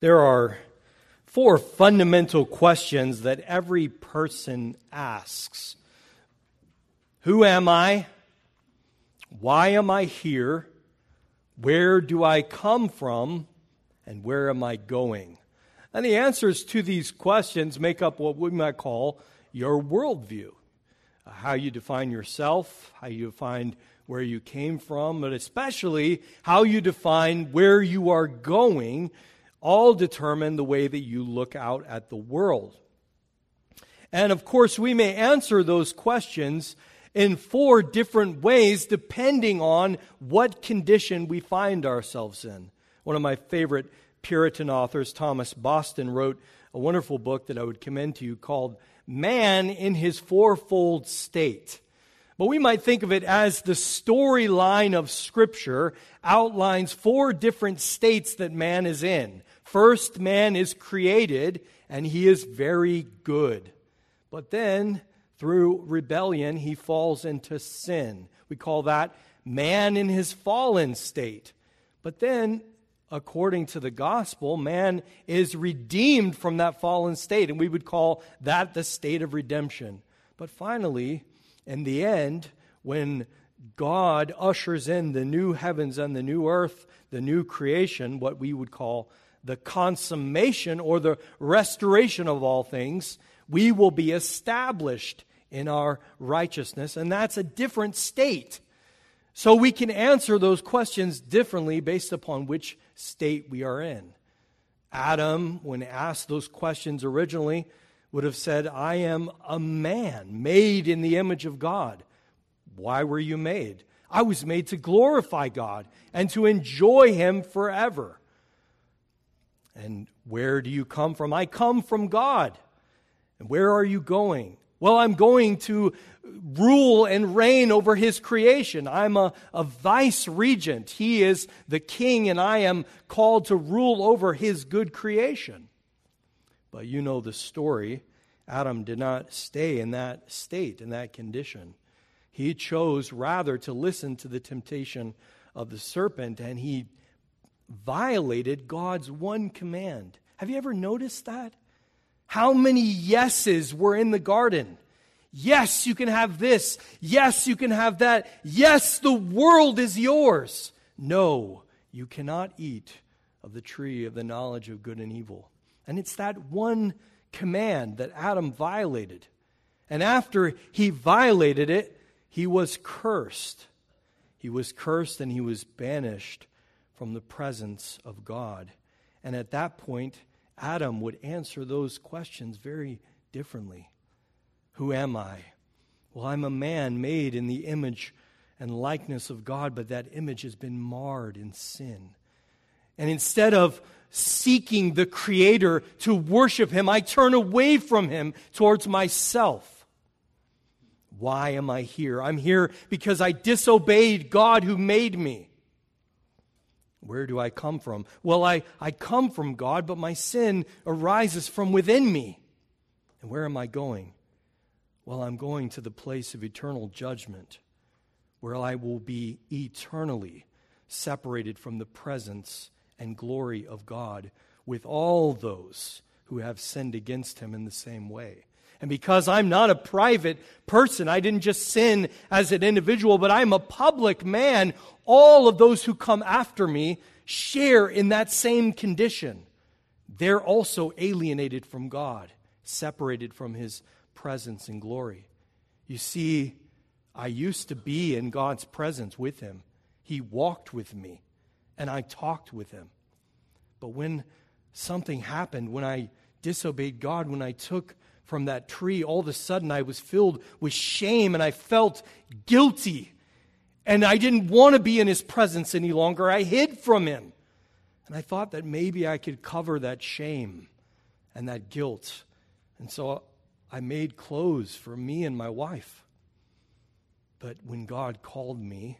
There are four fundamental questions that every person asks Who am I? Why am I here? Where do I come from? And where am I going? And the answers to these questions make up what we might call your worldview how you define yourself, how you define where you came from, but especially how you define where you are going all determine the way that you look out at the world. And of course, we may answer those questions in four different ways depending on what condition we find ourselves in. One of my favorite Puritan authors, Thomas Boston, wrote a wonderful book that I would commend to you called Man in His Fourfold State. But we might think of it as the storyline of Scripture outlines four different states that man is in. First, man is created, and he is very good. But then, through rebellion, he falls into sin. We call that man in his fallen state. But then, according to the gospel, man is redeemed from that fallen state, and we would call that the state of redemption. But finally, in the end, when God ushers in the new heavens and the new earth, the new creation, what we would call the consummation or the restoration of all things, we will be established in our righteousness. And that's a different state. So we can answer those questions differently based upon which state we are in. Adam, when asked those questions originally, would have said, I am a man made in the image of God. Why were you made? I was made to glorify God and to enjoy Him forever. And where do you come from? I come from God. And where are you going? Well, I'm going to rule and reign over his creation. I'm a, a vice regent. He is the king, and I am called to rule over his good creation. But you know the story. Adam did not stay in that state, in that condition. He chose rather to listen to the temptation of the serpent, and he violated God's one command. Have you ever noticed that? How many yeses were in the garden? Yes, you can have this. Yes, you can have that. Yes, the world is yours. No, you cannot eat of the tree of the knowledge of good and evil. And it's that one command that Adam violated. And after he violated it, he was cursed. He was cursed and he was banished from the presence of God. And at that point, Adam would answer those questions very differently. Who am I? Well, I'm a man made in the image and likeness of God, but that image has been marred in sin. And instead of seeking the Creator to worship Him, I turn away from Him towards myself. Why am I here? I'm here because I disobeyed God who made me. Where do I come from? Well, I, I come from God, but my sin arises from within me. And where am I going? Well, I'm going to the place of eternal judgment, where I will be eternally separated from the presence and glory of God with all those who have sinned against him in the same way. And because I'm not a private person, I didn't just sin as an individual, but I'm a public man, all of those who come after me share in that same condition. They're also alienated from God, separated from his presence and glory. You see, I used to be in God's presence with him. He walked with me, and I talked with him. But when something happened, when I disobeyed God, when I took from that tree, all of a sudden I was filled with shame and I felt guilty. And I didn't want to be in his presence any longer. I hid from him. And I thought that maybe I could cover that shame and that guilt. And so I made clothes for me and my wife. But when God called me,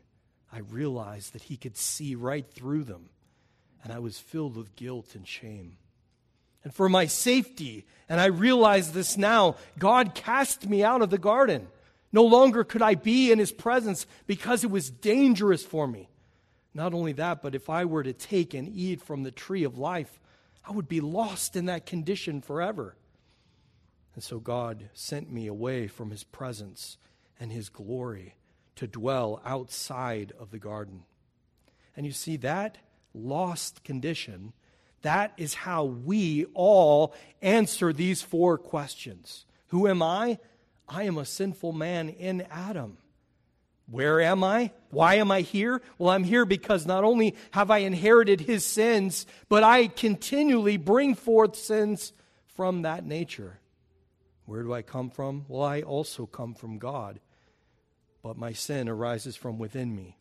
I realized that he could see right through them. And I was filled with guilt and shame and for my safety. And I realize this now. God cast me out of the garden. No longer could I be in his presence because it was dangerous for me. Not only that, but if I were to take and eat from the tree of life, I would be lost in that condition forever. And so God sent me away from his presence and his glory to dwell outside of the garden. And you see, that lost condition, that is how we all answer these four questions Who am I? I am a sinful man in Adam. Where am I? Why am I here? Well, I'm here because not only have I inherited his sins, but I continually bring forth sins from that nature. Where do I come from? Well, I also come from God, but my sin arises from within me.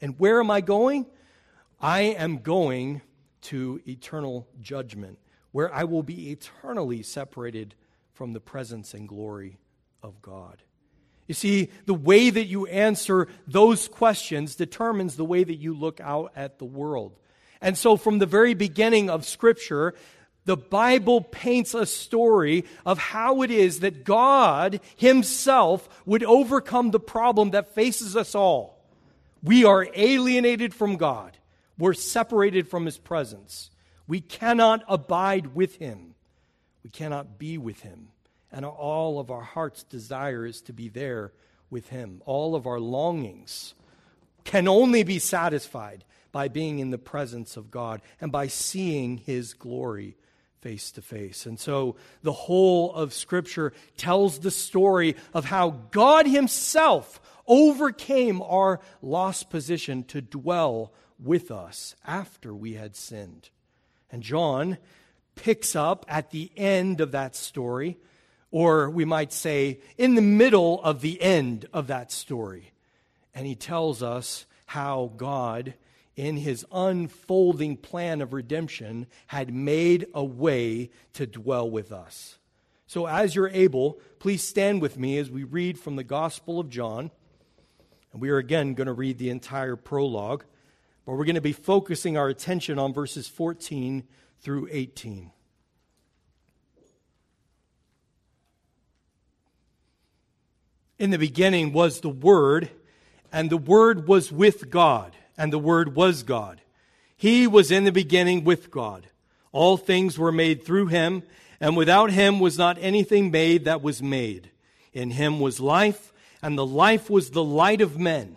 And where am I going? I am going to eternal judgment, where I will be eternally separated from the presence and glory of God. You see, the way that you answer those questions determines the way that you look out at the world. And so, from the very beginning of Scripture, the Bible paints a story of how it is that God Himself would overcome the problem that faces us all. We are alienated from God, we're separated from His presence. We cannot abide with Him, we cannot be with Him and all of our heart's desire is to be there with Him. All of our longings can only be satisfied by being in the presence of God and by seeing His glory face to face. And so the whole of Scripture tells the story of how God Himself overcame our lost position to dwell with us after we had sinned. And John picks up at the end of that story or we might say, in the middle of the end of that story. And he tells us how God, in his unfolding plan of redemption, had made a way to dwell with us. So, as you're able, please stand with me as we read from the Gospel of John. And we are again going to read the entire prologue, but we're going to be focusing our attention on verses 14 through 18. In the beginning was the Word, and the Word was with God, and the Word was God. He was in the beginning with God. All things were made through him, and without him was not anything made that was made. In him was life, and the life was the light of men.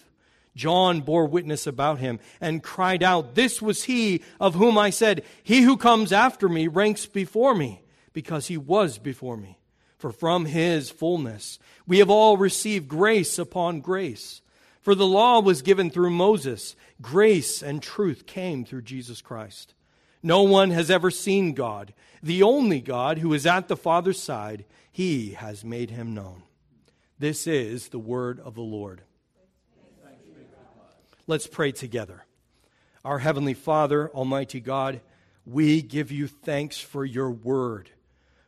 John bore witness about him and cried out, This was he of whom I said, He who comes after me ranks before me, because he was before me. For from his fullness we have all received grace upon grace. For the law was given through Moses, grace and truth came through Jesus Christ. No one has ever seen God, the only God who is at the Father's side. He has made him known. This is the word of the Lord. Let's pray together. Our Heavenly Father, Almighty God, we give you thanks for your word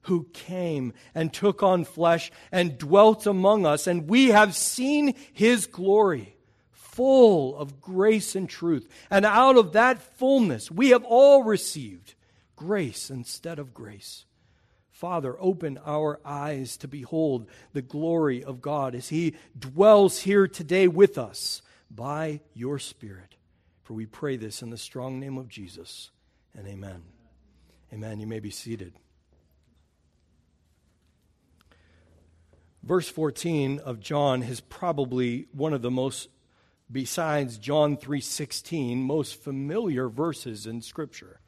who came and took on flesh and dwelt among us, and we have seen his glory, full of grace and truth. And out of that fullness, we have all received grace instead of grace. Father, open our eyes to behold the glory of God as he dwells here today with us by your Spirit. For we pray this in the strong name of Jesus, and amen. Amen. You may be seated. Verse 14 of John is probably one of the most besides John 3:16 most familiar verses in scripture.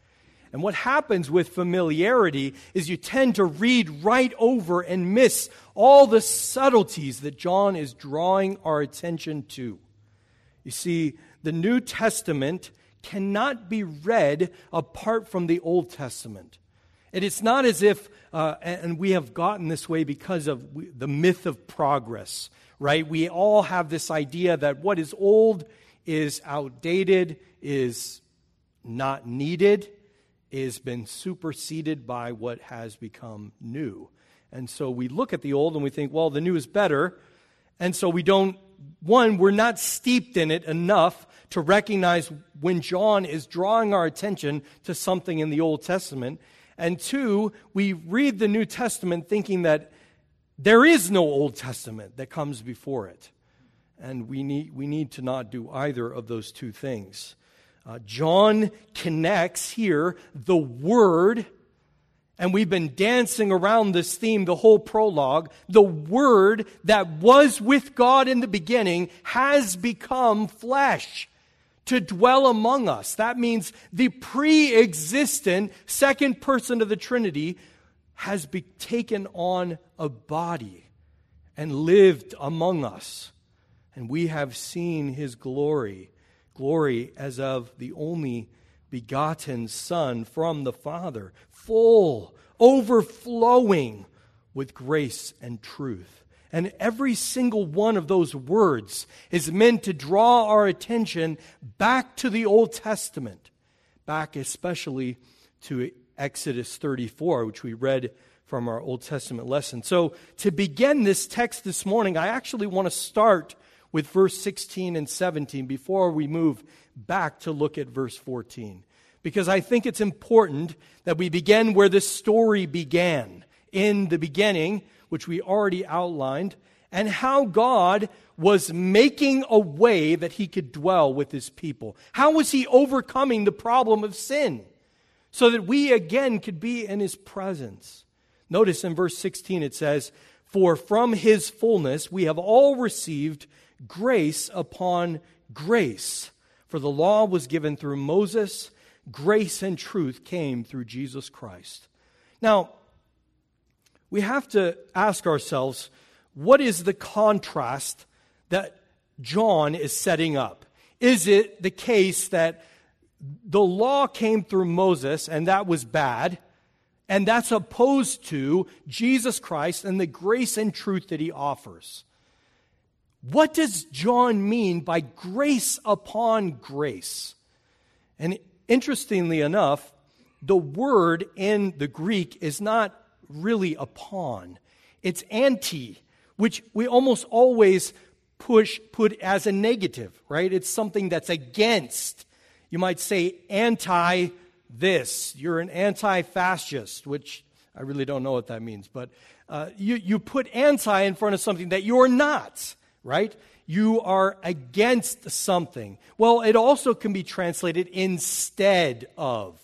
And what happens with familiarity is you tend to read right over and miss all the subtleties that John is drawing our attention to. You see, the New Testament cannot be read apart from the Old Testament. And it's not as if, uh, and we have gotten this way because of the myth of progress, right? We all have this idea that what is old is outdated, is not needed, is been superseded by what has become new. And so we look at the old and we think, well, the new is better. And so we don't, one, we're not steeped in it enough to recognize when John is drawing our attention to something in the Old Testament. And two, we read the New Testament thinking that there is no Old Testament that comes before it. And we need, we need to not do either of those two things. Uh, John connects here the Word, and we've been dancing around this theme the whole prologue. The Word that was with God in the beginning has become flesh to dwell among us. That means the pre existent second person of the Trinity has be- taken on a body and lived among us. And we have seen his glory, glory as of the only begotten Son from the Father, full, overflowing with grace and truth. And every single one of those words is meant to draw our attention back to the Old Testament, back especially to Exodus 34, which we read from our Old Testament lesson. So, to begin this text this morning, I actually want to start with verse 16 and 17 before we move back to look at verse 14. Because I think it's important that we begin where this story began in the beginning, which we already outlined, and how God was making a way that he could dwell with his people. How was he overcoming the problem of sin so that we again could be in his presence? Notice in verse 16 it says, For from his fullness we have all received grace upon grace. For the law was given through Moses, grace and truth came through Jesus Christ. Now, we have to ask ourselves what is the contrast that John is setting up? Is it the case that the law came through Moses and that was bad? And that's opposed to Jesus Christ and the grace and truth that he offers. What does John mean by grace upon grace? And interestingly enough, the word in the Greek is not really upon, it's anti, which we almost always push put as a negative, right? It's something that's against. You might say anti this. You're an anti fascist, which I really don't know what that means, but uh, you, you put anti in front of something that you're not, right? You are against something. Well, it also can be translated instead of.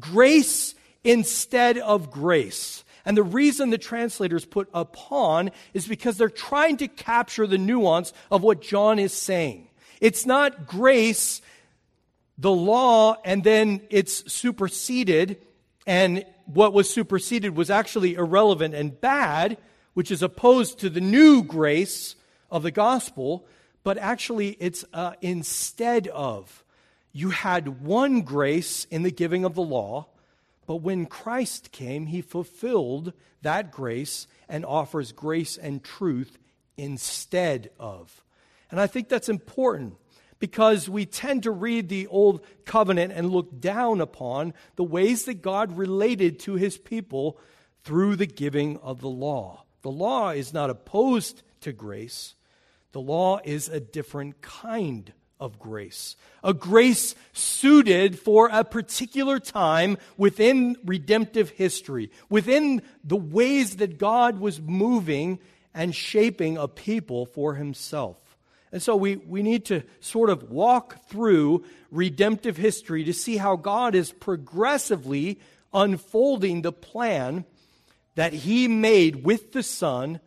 Grace instead of grace. And the reason the translators put upon is because they're trying to capture the nuance of what John is saying. It's not grace the law and then it's superseded, and what was superseded was actually irrelevant and bad, which is opposed to the new grace of the gospel, but actually it's uh, instead of. You had one grace in the giving of the law, but when Christ came, he fulfilled that grace and offers grace and truth instead of. And I think that's important because we tend to read the Old Covenant and look down upon the ways that God related to his people through the giving of the law. The law is not opposed to grace, the law is a different kind of grace. A grace suited for a particular time within redemptive history, within the ways that God was moving and shaping a people for himself. And so we, we need to sort of walk through redemptive history to see how God is progressively unfolding the plan that He made with the Son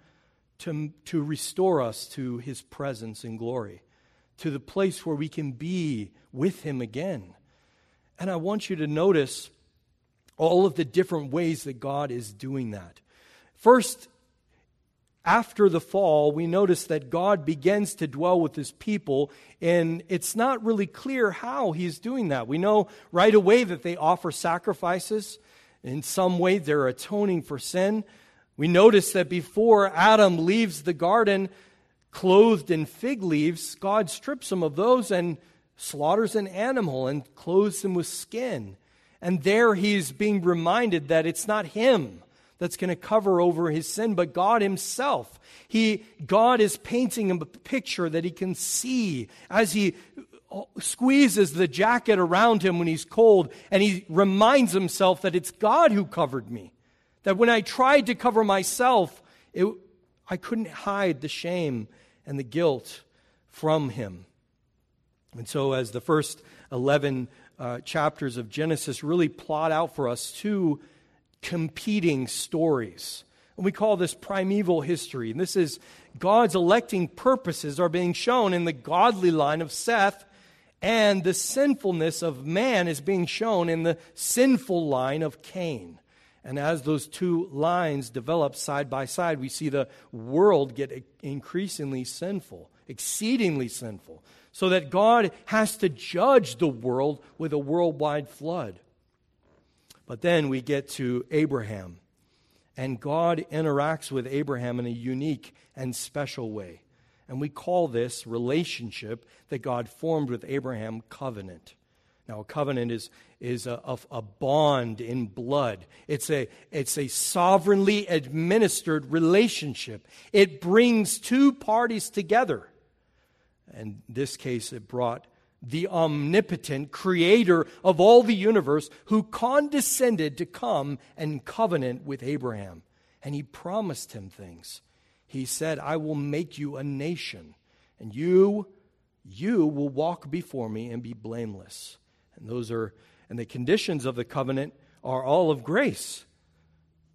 to, to restore us to His presence and glory, to the place where we can be with Him again. And I want you to notice all of the different ways that God is doing that. First, after the fall, we notice that God begins to dwell with his people, and it's not really clear how he's doing that. We know right away that they offer sacrifices. In some way, they're atoning for sin. We notice that before Adam leaves the garden, clothed in fig leaves, God strips him of those and slaughters an animal and clothes him with skin. And there he's being reminded that it's not him that's going to cover over his sin, but God himself. He, God is painting him a picture that he can see as he uh, squeezes the jacket around him when he's cold, and he reminds himself that it's God who covered me. That when I tried to cover myself, it, I couldn't hide the shame and the guilt from him. And so, as the first 11 uh, chapters of Genesis really plot out for us two competing stories. And we call this primeval history. And this is God's electing purposes are being shown in the godly line of Seth, and the sinfulness of man is being shown in the sinful line of Cain. And as those two lines develop side by side, we see the world get increasingly sinful, exceedingly sinful, so that God has to judge the world with a worldwide flood. But then we get to Abraham, and God interacts with Abraham in a unique and special way. And we call this relationship that God formed with Abraham covenant. Now, a covenant is, is a, a, a, bond in blood. It's a, it's a sovereignly administered relationship. It brings two parties together. In this case, it brought the omnipotent creator of all the universe who condescended to come and covenant with Abraham. And he promised him things. He said, I will make you a nation, and you, you will walk before me and be blameless. And those are, and the conditions of the covenant are all of grace.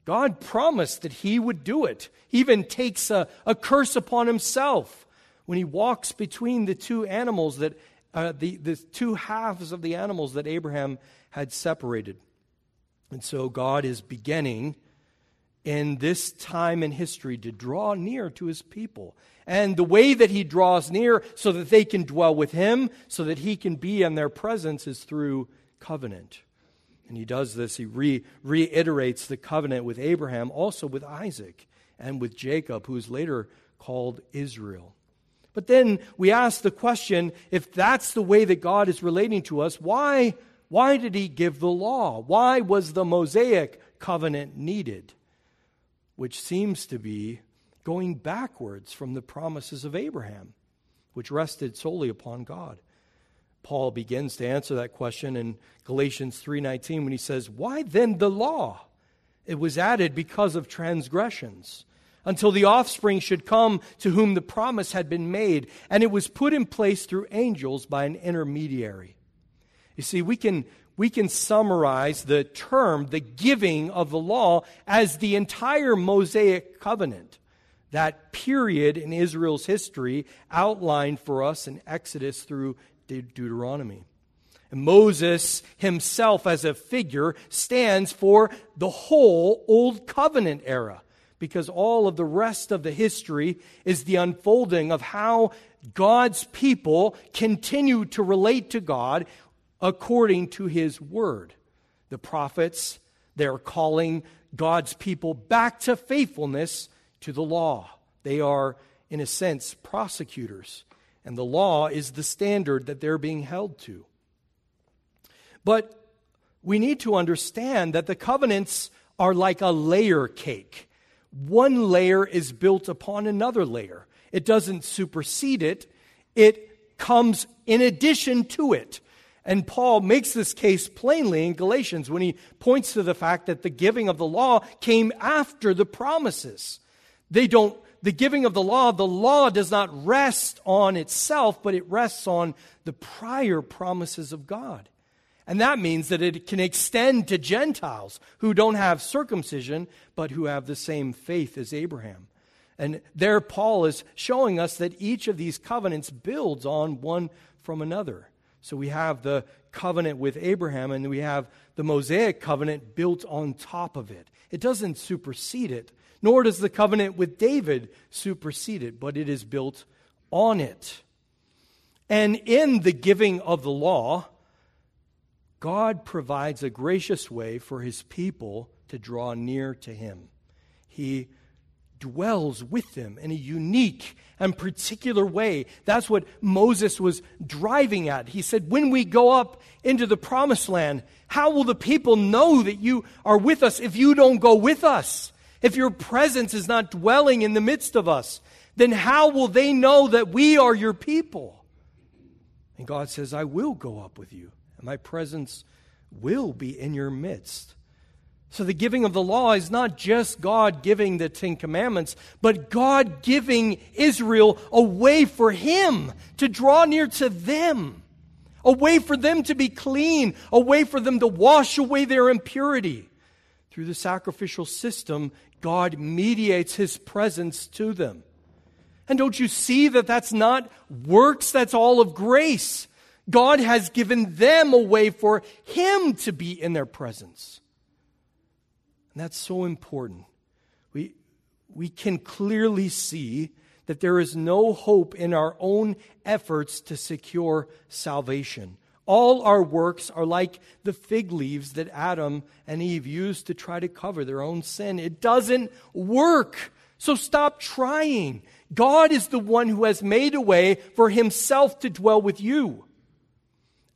God promised that he would do it. He even takes a, a curse upon himself when he walks between the two animals that, uh, the, the two halves of the animals that Abraham had separated. And so God is beginning in this time in history to draw near to his people. And the way that he draws near so that they can dwell with him, so that he can be in their presence, is through covenant. And he does this, he re- reiterates the covenant with Abraham, also with Isaac and with Jacob, who is later called Israel. But then we ask the question if that's the way that God is relating to us, why, why did he give the law? Why was the Mosaic covenant needed? Which seems to be going backwards from the promises of Abraham, which rested solely upon God. Paul begins to answer that question in Galatians 3:19 when he says, "Why then the law? It was added because of transgressions." until the offspring should come to whom the promise had been made, and it was put in place through angels by an intermediary. You see, we can, we can summarize the term, the giving of the law, as the entire Mosaic covenant, that period in Israel's history outlined for us in Exodus through De- Deuteronomy. And Moses himself, as a figure, stands for the whole Old Covenant era because all of the rest of the history is the unfolding of how God's people continue to relate to God according to his word. The prophets, they're calling God's people back to faithfulness to the law. They are, in a sense, prosecutors, and the law is the standard that they're being held to. But we need to understand that the covenants are like a layer cake one layer is built upon another layer. It doesn't supersede it, it comes in addition to it. And Paul makes this case plainly in Galatians when he points to the fact that the giving of the law came after the promises. They don't, the giving of the law, the law does not rest on itself, but it rests on the prior promises of God. And that means that it can extend to Gentiles who don't have circumcision, but who have the same faith as Abraham. And there, Paul is showing us that each of these covenants builds on one from another. So we have the covenant with Abraham, and we have the Mosaic covenant built on top of it. It doesn't supersede it, nor does the covenant with David supersede it, but it is built on it. And in the giving of the law, God provides a gracious way for his people to draw near to him. He dwells with them in a unique and particular way. That's what Moses was driving at. He said, When we go up into the promised land, how will the people know that you are with us if you don't go with us? If your presence is not dwelling in the midst of us, then how will they know that we are your people? And God says, I will go up with you, and my presence will be in your midst. So the giving of the law is not just God giving the Ten Commandments, but God giving Israel a way for Him to draw near to them, a way for them to be clean, a way for them to wash away their impurity. Through the sacrificial system, God mediates His presence to them. And don't you see that that's not works, that's all of grace. God has given them a way for Him to be in their presence. And that's so important. We, we can clearly see that there is no hope in our own efforts to secure salvation. All our works are like the fig leaves that Adam and Eve used to try to cover their own sin. It doesn't work. So stop trying. God is the one who has made a way for himself to dwell with you.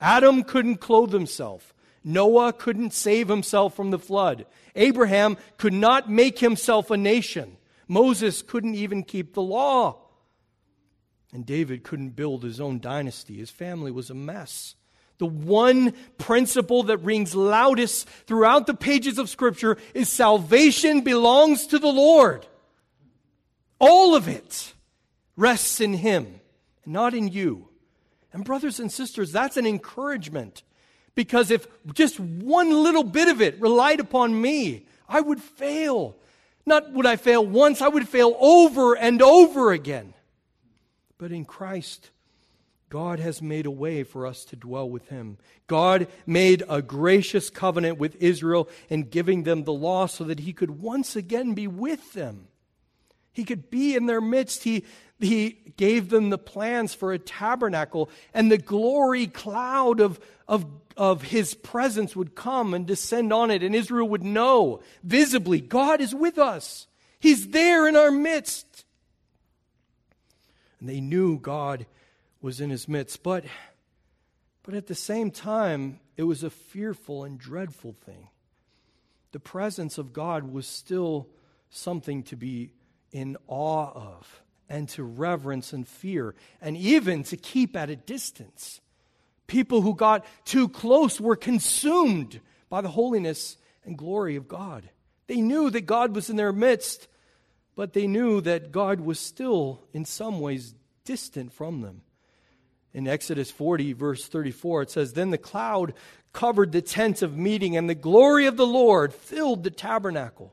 Adam couldn't clothe himself. Noah couldn't save himself from the flood. Abraham could not make himself a nation. Moses couldn't even keep the law. And David couldn't build his own dynasty. His family was a mess. The one principle that rings loudest throughout the pages of Scripture is salvation belongs to the Lord. All of it rests in Him, not in you. And, brothers and sisters, that's an encouragement because if just one little bit of it relied upon me, I would fail. Not would I fail once, I would fail over and over again. But in Christ, God has made a way for us to dwell with Him. God made a gracious covenant with Israel in giving them the law so that He could once again be with them. He could be in their midst. He, he gave them the plans for a tabernacle, and the glory cloud of, of of his presence would come and descend on it, and Israel would know visibly God is with us. He's there in our midst. And they knew God was in his midst. But, but at the same time, it was a fearful and dreadful thing. The presence of God was still something to be in awe of and to reverence and fear, and even to keep at a distance. People who got too close were consumed by the holiness and glory of God. They knew that God was in their midst, but they knew that God was still, in some ways, distant from them. In Exodus 40, verse 34, it says, Then the cloud covered the tent of meeting, and the glory of the Lord filled the tabernacle.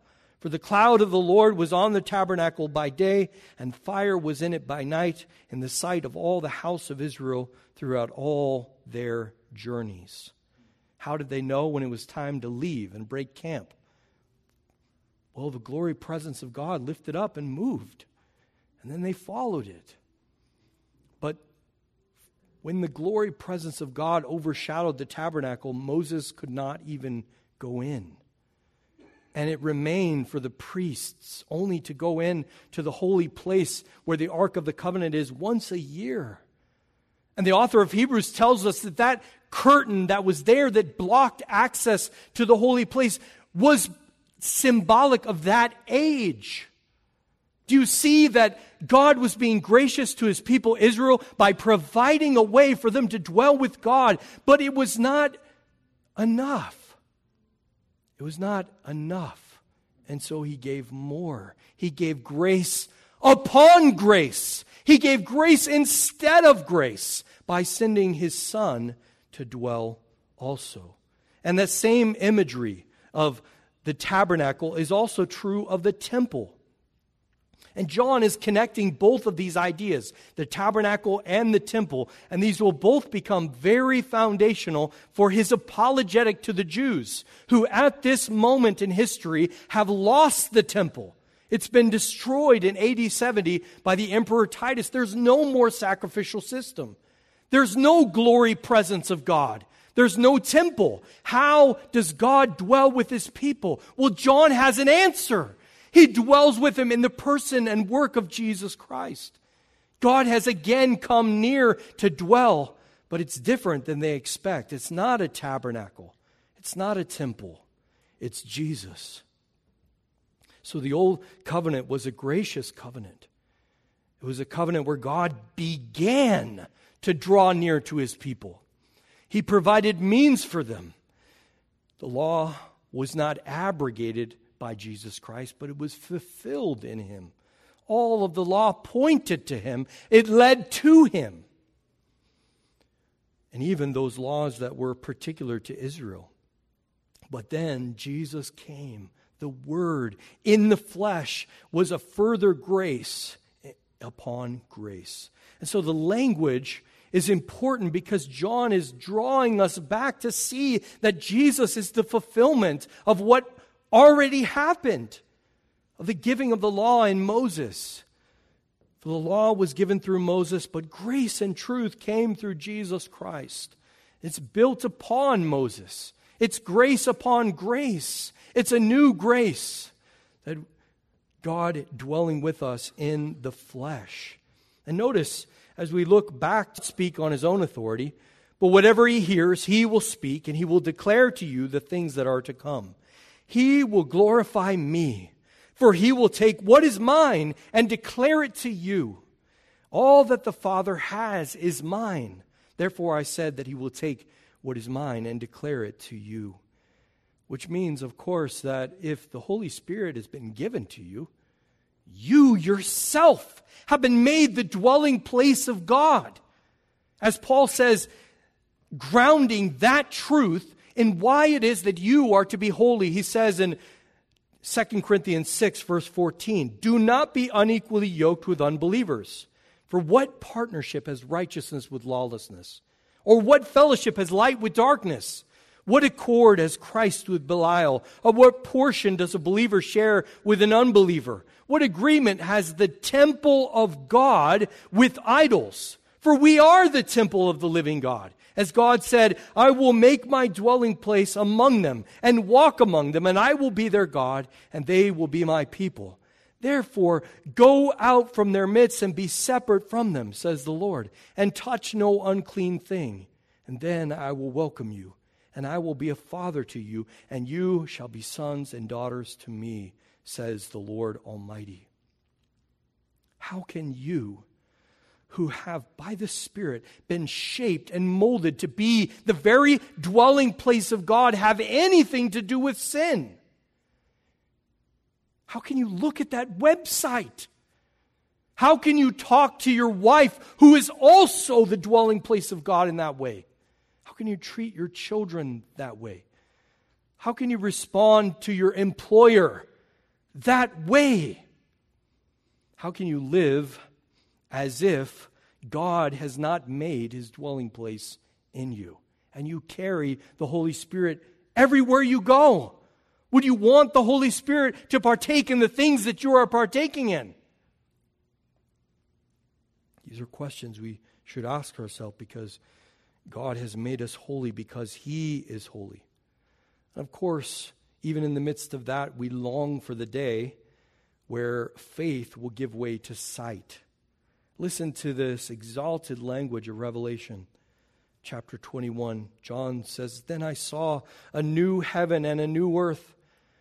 For the cloud of the Lord was on the tabernacle by day, and fire was in it by night, in the sight of all the house of Israel throughout all their journeys. How did they know when it was time to leave and break camp? Well, the glory presence of God lifted up and moved. And then they followed it. But when the glory presence of God overshadowed the tabernacle, Moses could not even go in. And it remained for the priests only to go in to the holy place where the Ark of the Covenant is once a year. And the author of Hebrews tells us that that curtain that was there that blocked access to the holy place was symbolic of that age. Do you see that God was being gracious to his people Israel by providing a way for them to dwell with God? But it was not enough. It was not enough. And so he gave more. He gave grace upon grace. He gave grace instead of grace by sending his son to dwell also. And that same imagery of the tabernacle is also true of the temple. And John is connecting both of these ideas, the tabernacle and the temple, and these will both become very foundational for his apologetic to the Jews, who at this moment in history have lost the temple. It's been destroyed in AD 70 by the Emperor Titus. There's no more sacrificial system. There's no glory presence of God. There's no temple. How does God dwell with his people? Well, John has an answer. He dwells with him in the person and work of Jesus Christ. God has again come near to dwell, but it's different than they expect. It's not a tabernacle, it's not a temple, it's Jesus. So the old covenant was a gracious covenant. It was a covenant where God began to draw near to his people. He provided means for them. The law was not abrogated by Jesus Christ, but it was fulfilled in him. All of the law pointed to him, it led to him. And even those laws that were particular to Israel. But then Jesus came. The Word in the flesh was a further grace eh, upon grace. And so the language is important because John is drawing us back to see that Jesus is the fulfillment of what already happened of the giving of the law in Moses. For the law was given through Moses, but grace and truth came through Jesus Christ. It's built upon Moses. It's grace upon grace. It's a new grace that God dwelling with us in the flesh. And notice, as we look back to speak on his own authority, but whatever he hears, he will speak, and he will declare to you the things that are to come. He will glorify me, for he will take what is mine and declare it to you. All that the Father has is mine. Therefore, I said that he will take what is mine and declare it to you. Which means, of course, that if the Holy Spirit has been given to you, you yourself have been made the dwelling place of God. As Paul says, grounding that truth in why it is that you are to be holy. He says in 2 Corinthians 6, verse 14, Do not be unequally yoked with unbelievers. For what partnership has righteousness with lawlessness? Or what fellowship has light with darkness? What accord has Christ with Belial? Or what portion does a believer share with an unbeliever? What agreement has the temple of God with idols? For we are the temple of the living God. As God said, I will make my dwelling place among them and walk among them, and I will be their God, and they will be my people. Therefore, go out from their midst and be separate from them, says the Lord, and touch no unclean thing. And then I will welcome you, and I will be a father to you, and you shall be sons and daughters to me, says the Lord Almighty. How can you? Who have, by the Spirit, been shaped and molded to be the very dwelling place of God have anything to do with sin? How can you look at that website? How can you talk to your wife, who is also the dwelling place of God in that way? How can you treat your children that way? How can you respond to your employer that way? How can you live as if God has not made his dwelling place in you. And you carry the Holy Spirit everywhere you go. Would you want the Holy Spirit to partake in the things that you are partaking in? These are questions we should ask ourselves because God has made us holy because He is holy. And of course, even in the midst of that, we long for the day where faith will give way to sight. Listen to this exalted language of Revelation chapter 21. John says, Then I saw a new heaven and a new earth.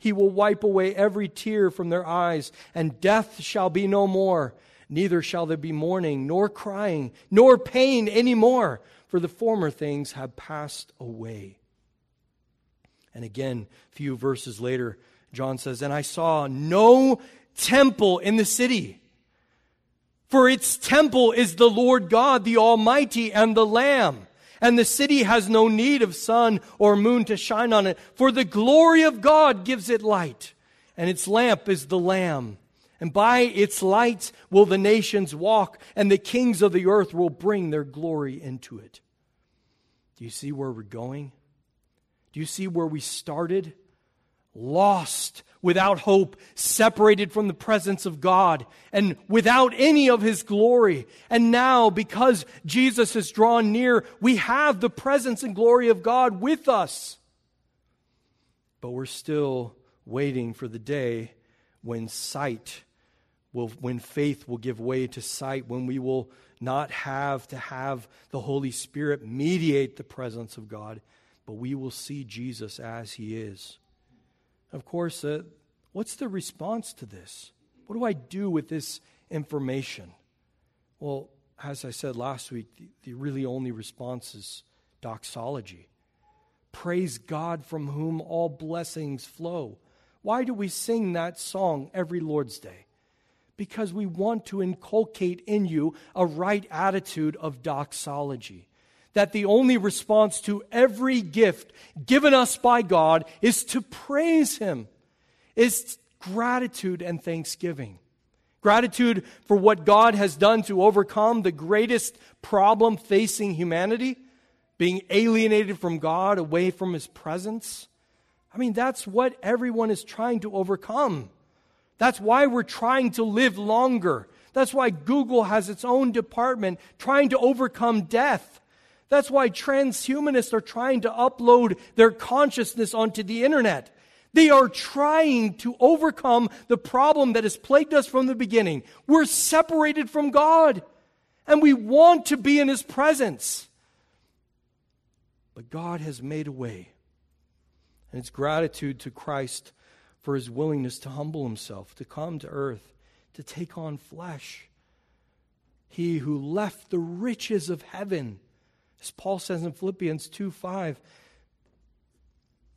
He will wipe away every tear from their eyes, and death shall be no more. Neither shall there be mourning, nor crying, nor pain any more, for the former things have passed away. And again, a few verses later, John says, And I saw no temple in the city. For its temple is the Lord God, the Almighty, and the Lamb. And the city has no need of sun or moon to shine on it, for the glory of God gives it light, and its lamp is the Lamb. And by its light will the nations walk, and the kings of the earth will bring their glory into it. Do you see where we're going? Do you see where we started? Lost without hope, separated from the presence of God, and without any of His glory. And now, because Jesus has drawn near, we have the presence and glory of God with us. But we're still waiting for the day when sight will, when faith will give way to sight, when we will not have to have the Holy Spirit mediate the presence of God, but we will see Jesus as He is. Of course, uh, what's the response to this? What do I do with this information? Well, as I said last week, the, the really only response is doxology. Praise God from whom all blessings flow. Why do we sing that song every Lord's Day? Because we want to inculcate in you a right attitude of doxology that the only response to every gift given us by God is to praise Him, is gratitude and thanksgiving. Gratitude for what God has done to overcome the greatest problem facing humanity, being alienated from God, away from His presence. I mean, that's what everyone is trying to overcome. That's why we're trying to live longer. That's why Google has its own department trying to overcome death. That's why transhumanists are trying to upload their consciousness onto the internet. They are trying to overcome the problem that has plagued us from the beginning. We're separated from God, and we want to be in His presence. But God has made a way. And it's gratitude to Christ for His willingness to humble Himself, to come to earth, to take on flesh. He who left the riches of heaven as Paul says in Philippians 2 5,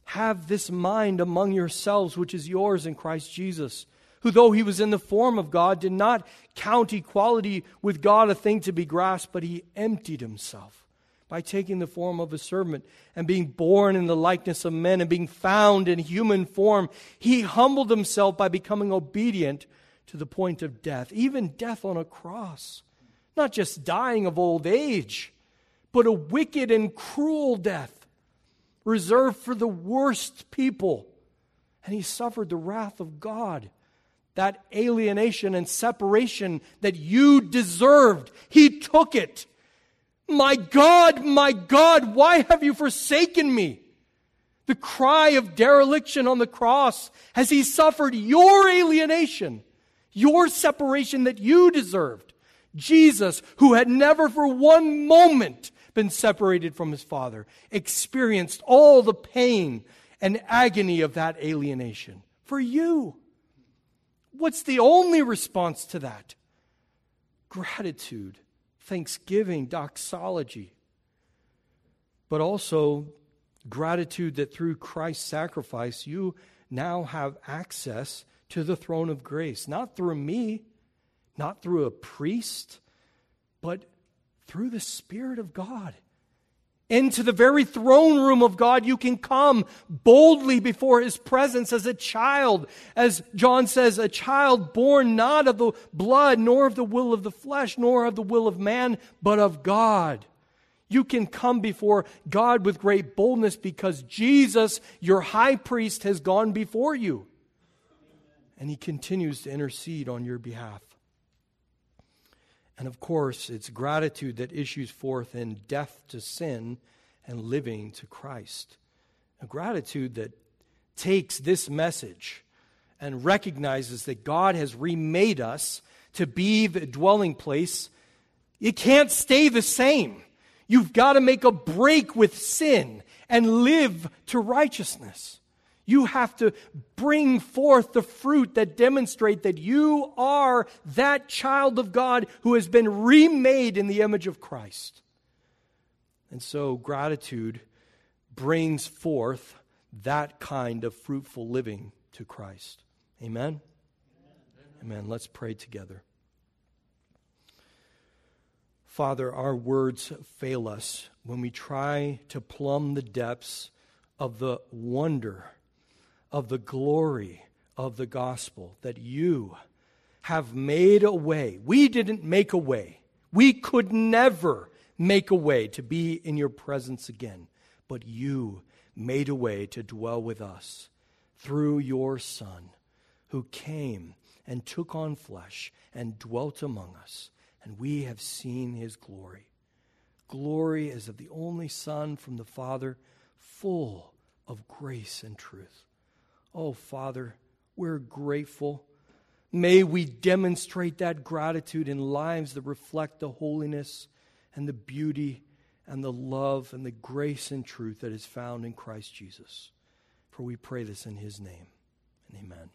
have this mind among yourselves, which is yours in Christ Jesus, who, though he was in the form of God, did not count equality with God a thing to be grasped, but he emptied himself by taking the form of a servant and being born in the likeness of men and being found in human form. He humbled himself by becoming obedient to the point of death, even death on a cross. Not just dying of old age but a wicked and cruel death reserved for the worst people. And he suffered the wrath of God. That alienation and separation that you deserved, he took it. My God, my God, why have you forsaken me? The cry of dereliction on the cross as he suffered your alienation, your separation that you deserved. Jesus, who had never for one moment been separated from his father, experienced all the pain and agony of that alienation. For you. What's the only response to that? Gratitude, thanksgiving, doxology. But also gratitude that through Christ's sacrifice, you now have access to the throne of grace. Not through me, not through a priest, but through the Spirit of God. Into the very throne room of God, you can come boldly before His presence as a child. As John says, a child born not of the blood, nor of the will of the flesh, nor of the will of man, but of God. You can come before God with great boldness because Jesus, your high priest, has gone before you. And He continues to intercede on your behalf. And of course, it's gratitude that issues forth in death to sin and living to Christ. A gratitude that takes this message and recognizes that God has remade us to be the dwelling place. It can't stay the same. You've got to make a break with sin and live to righteousness. You have to bring forth the fruit that demonstrate that you are that child of God who has been remade in the image of Christ. And so gratitude brings forth that kind of fruitful living to Christ. Amen? Amen. Let's pray together. Father, our words fail us when we try to plumb the depths of the wonder, of the glory of the gospel that you have made a way. We didn't make a way. We could never make a way to be in your presence again, but you made a way to dwell with us through your Son, who came and took on flesh and dwelt among us and we have seen his glory. Glory as of the only Son from the Father, full of grace and truth. Oh, Father, we're grateful. May we demonstrate that gratitude in lives that reflect the holiness and the beauty and the love and the grace and truth that is found in Christ Jesus. For we pray this in his name. And amen.